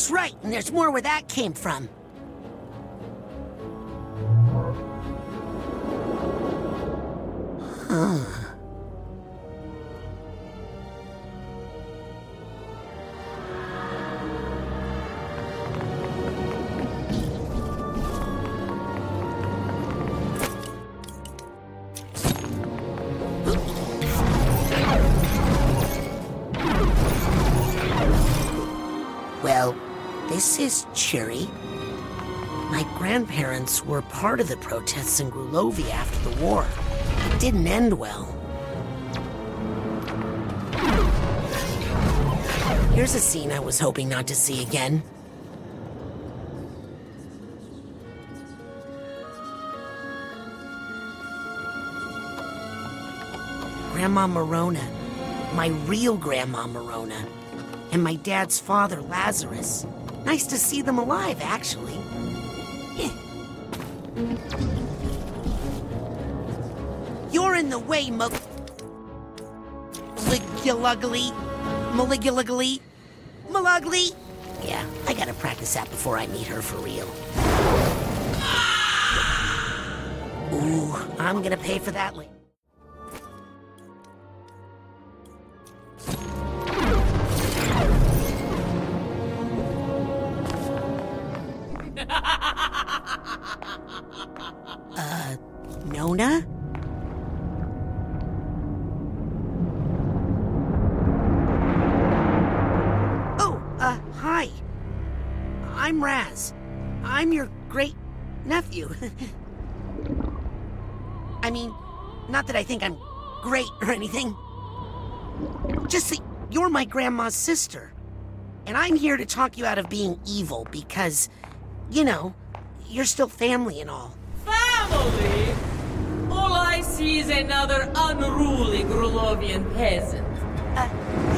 That's right, and there's more where that came from. Part of the protests in Grulovia after the war. It didn't end well. Here's a scene I was hoping not to see again. Grandma Marona, my real Grandma Marona, and my dad's father, Lazarus. Nice to see them alive, actually. The way, Mal- Maligulugly. Maligulugly. Malugly. Yeah, I gotta practice that before I meet her for real. Ooh, I'm gonna pay for that later. That I think I'm great or anything. Just that you're my grandma's sister. And I'm here to talk you out of being evil because, you know, you're still family and all. Family? All I see is another unruly Grulovian peasant. Uh,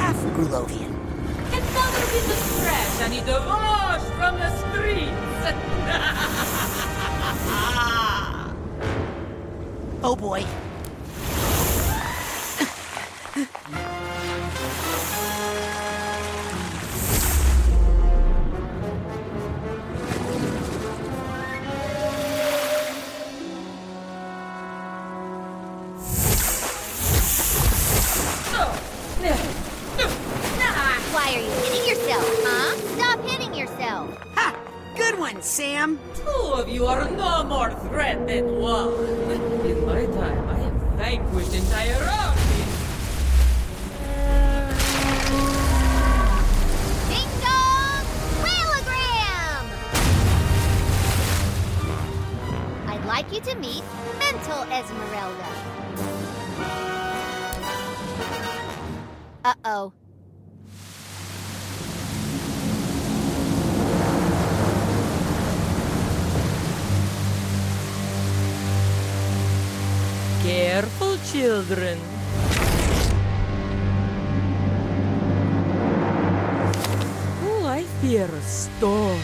half Grulovian. Another piece of trash I need to wash from the streets. Oh boy. Why are you hitting yourself, huh? Stop hitting yourself. Ha! Good one, Sam. Two of you are no more threat than one. In my time, I have vanquished entire armies. Like you to meet Mental Esmeralda. Uh oh. Careful, children. Oh, I fear a storm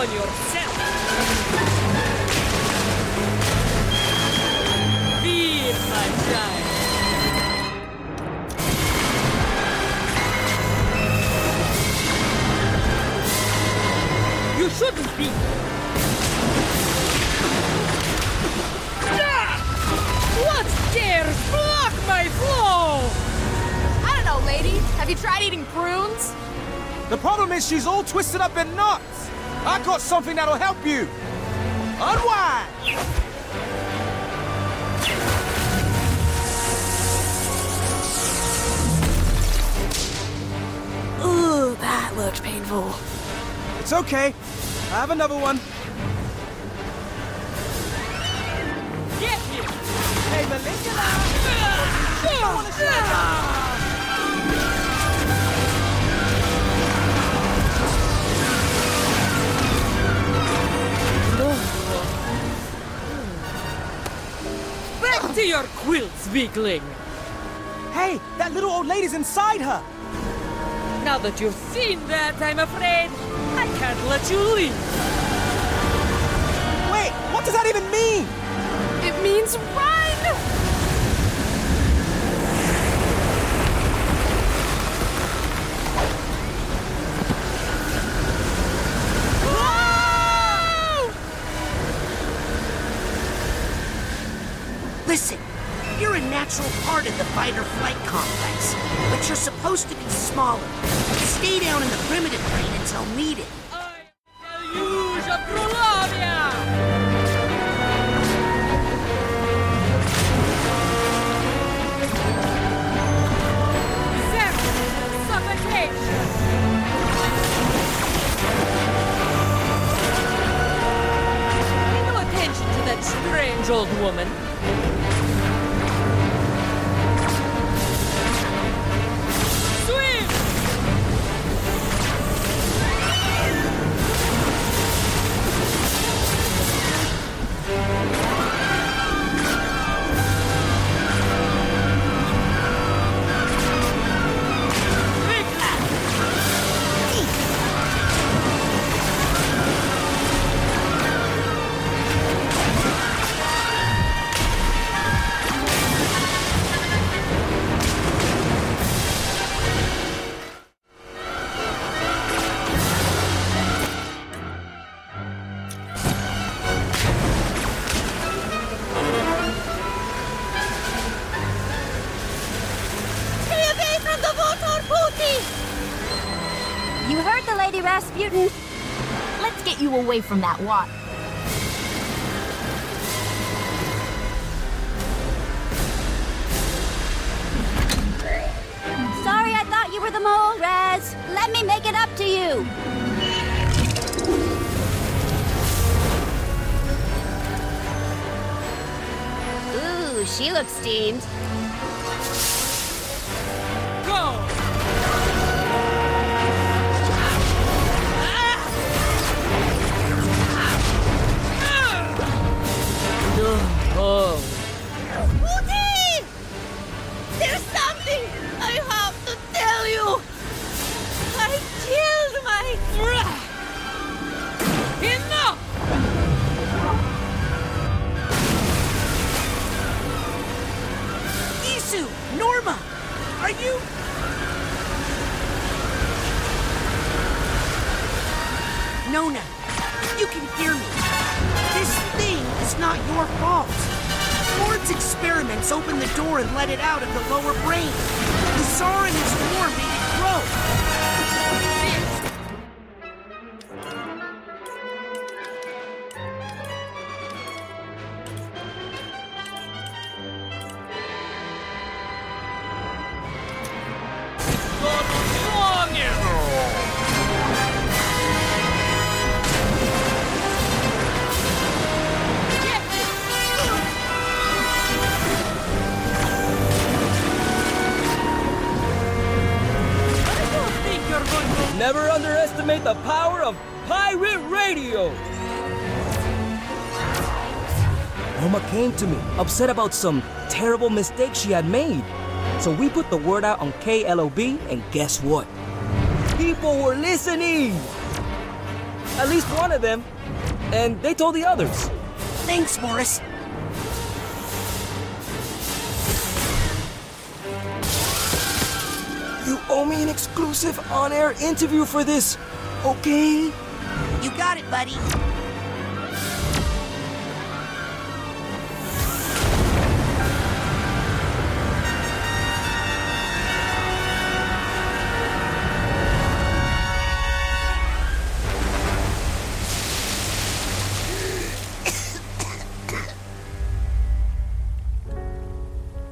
brought this yourself. Feel, my child. You shouldn't be. Ah! What dares block my flow? I don't know, lady. Have you tried eating prunes? The problem is she's all twisted up in knots. Something that'll help you. Unwind! Ooh, that looked painful. It's okay. I have another one. Get him! Hey, Maligula! Back to your quilts, weakling! Hey, that little old lady's inside her! Now that you've seen that, I'm afraid I can't let you leave. Wait, what does that even mean? It means run! Listen, you're a natural part of the fight-or-flight complex, but you're supposed to be smaller. Stay down in the primitive plane until needed. Strange old woman. Let's get you away from that water. Sorry, I thought you were the mole, Raz. Let me make it up to you. Ooh, she looks steamed. It out of underestimate the power of pirate radio! Norma came to me, upset about some terrible mistake she had made. So we put the word out on KLOB, and guess what? People were listening! At least one of them. And they told the others. Thanks, Morris. an exclusive on air interview for this, okay? You got it, buddy.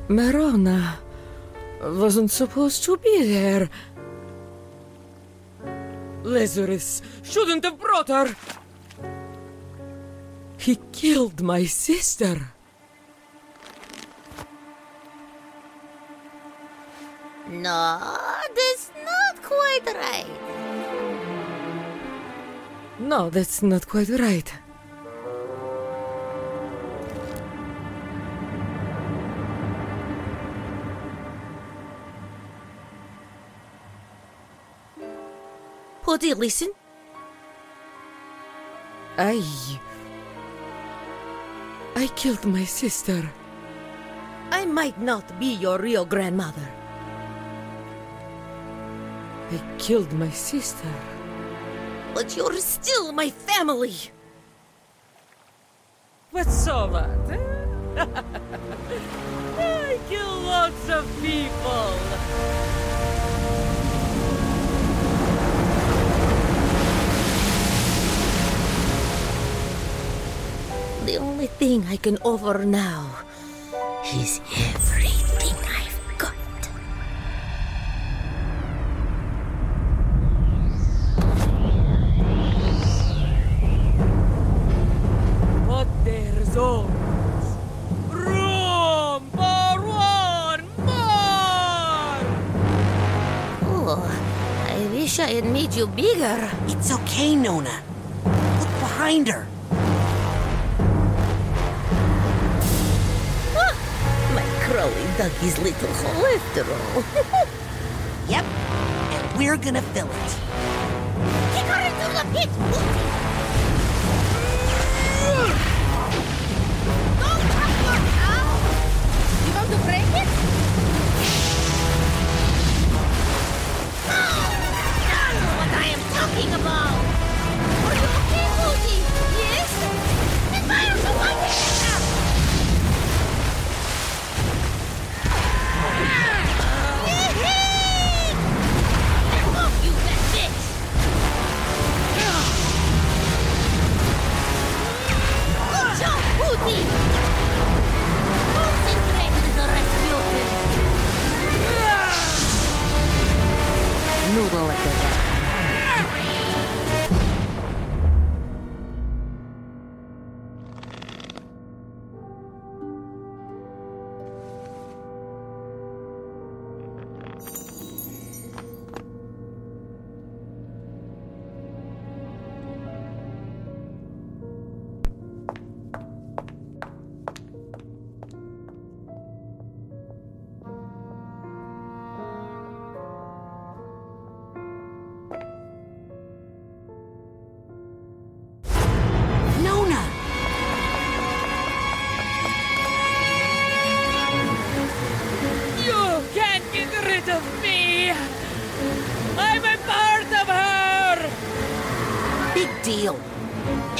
Marona wasn't supposed to be there. Lazarus shouldn't have brought her. He killed my sister. No, that's not quite right. No, that's not quite right. Pooty, listen. I. I killed my sister. I might not be your real grandmother. I killed my sister. But you're still my family. What's so bad? eh? I kill lots of people. The only thing I can offer now is everything I've got. But there's always room for one more. Oh, I wish I had made you bigger. It's okay, Nona. Look behind her. His little hole after all. Yep. And we're gonna fill it. Into the pit!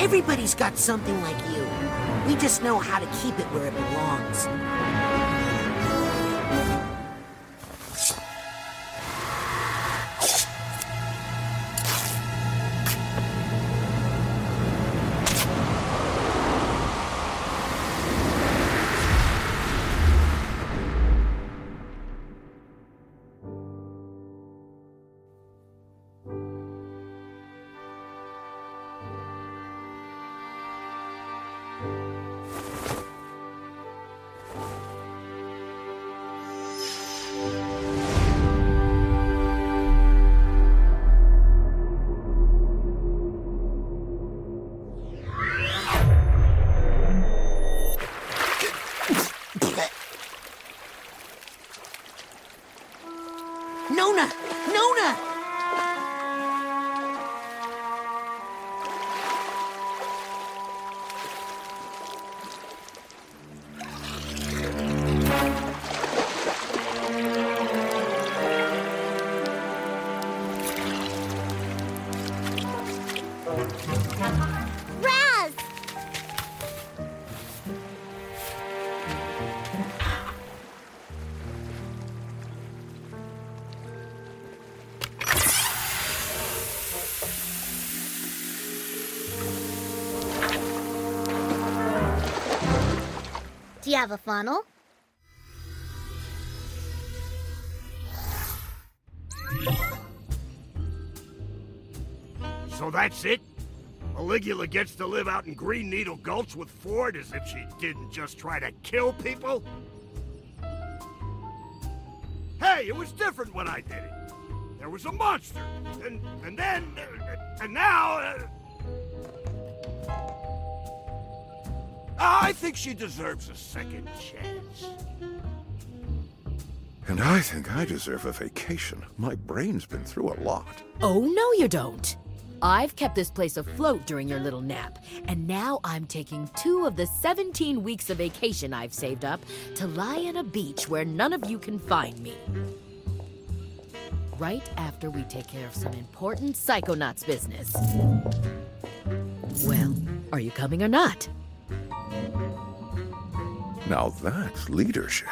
Everybody's got something like you. We just know how to keep it where it belongs. Do you have a funnel? So that's it? Maligula gets to live out in Green Needle Gulch with Ford as if she didn't just try to kill people? Hey, it was different when I did it. There was a monster. And, and then... Uh, and now... Uh, I think she deserves a second chance. And I think I deserve a vacation. My brain's been through a lot. Oh, no, you don't. I've kept this place afloat during your little nap, and now I'm taking two of the 17 weeks of vacation I've saved up to lie on a beach where none of you can find me. Right after we take care of some important Psychonauts business. Well, are you coming or not? Now that's leadership.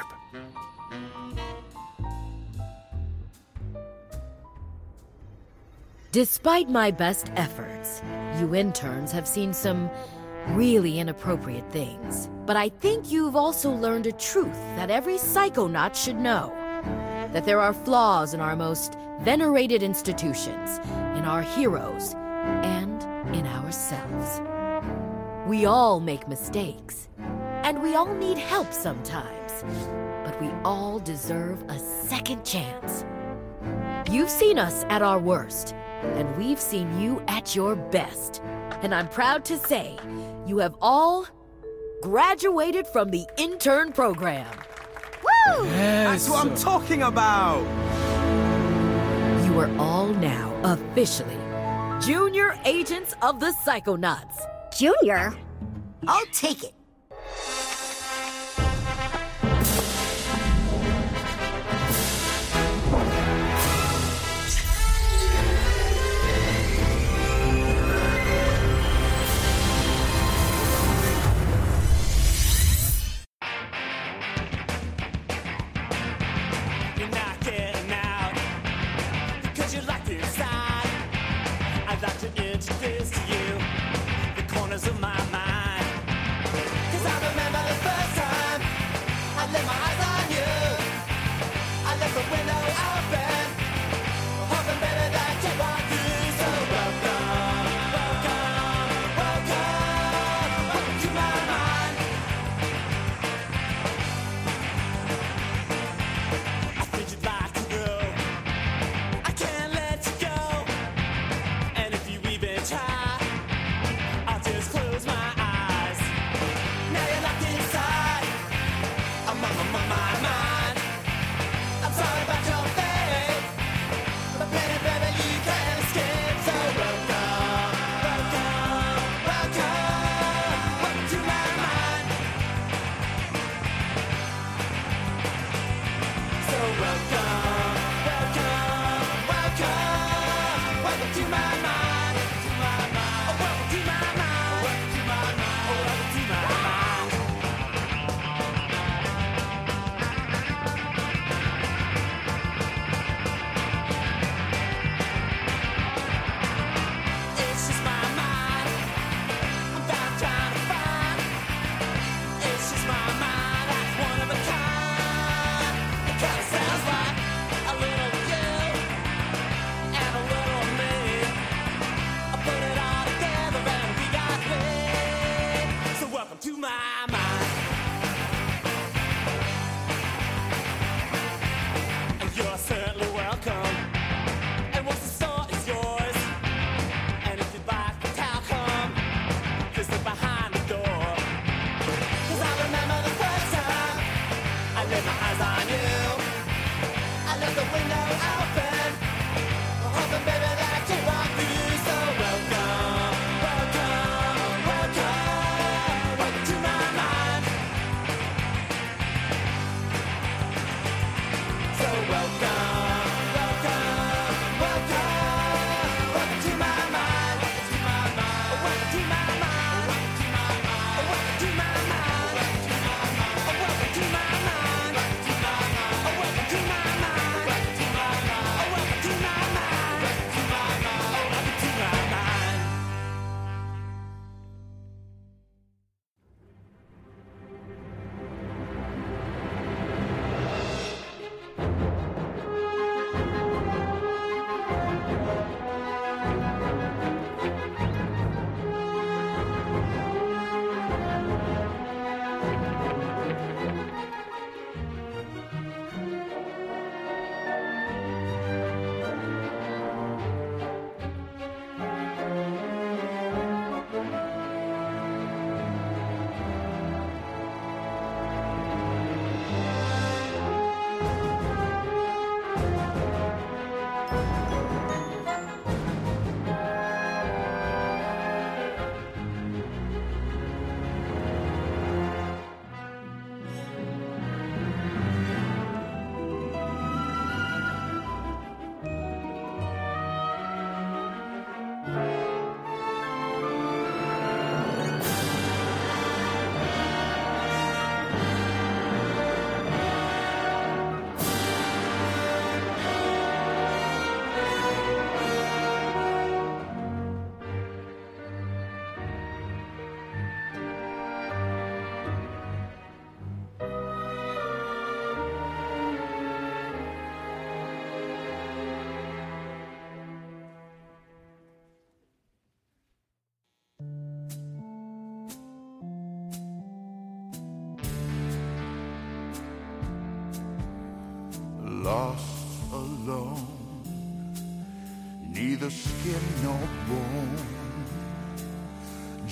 Despite my best efforts, you interns have seen some really inappropriate things. But I think you've also learned a truth that every psychonaut should know that there are flaws in our most venerated institutions, in our heroes, and in ourselves. We all make mistakes, and we all need help sometimes, but we all deserve a second chance. You've seen us at our worst, and we've seen you at your best. And I'm proud to say you have all graduated from the intern program. Woo! That's what I'm talking about! You are all now officially junior agents of the Psychonauts. Junior? I'll take it.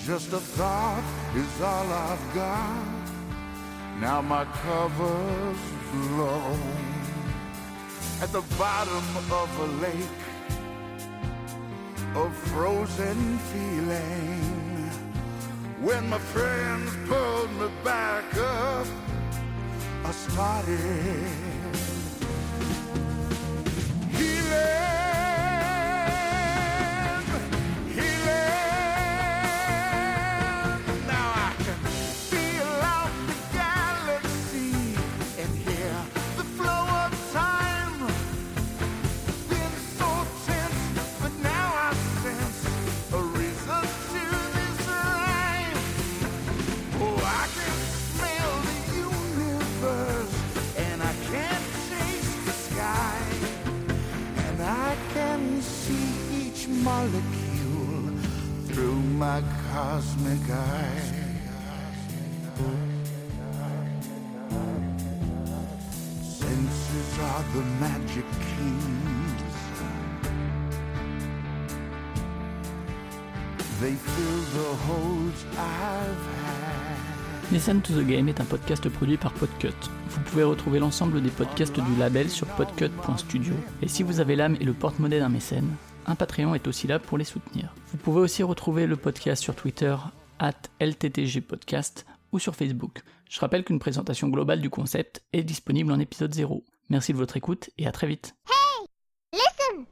Just a thought is all I've got. Now my cover's blown. At the bottom of a lake, a frozen feeling. When my friends pulled me back up, I started molecule through my cosmic eye. Senses are the magic keys. They fill the holes I've had. To the Game est un podcast produit par Podcut. Vous pouvez retrouver l'ensemble des podcasts du label sur podcut.studio. Et si vous avez l'âme et le porte-monnaie d'un mécène, un Patreon est aussi là pour les soutenir. Vous pouvez aussi retrouver le podcast sur Twitter, at LTTG Podcast, ou sur Facebook. Je rappelle qu'une présentation globale du concept est disponible en épisode 0. Merci de votre écoute et à très vite. Listen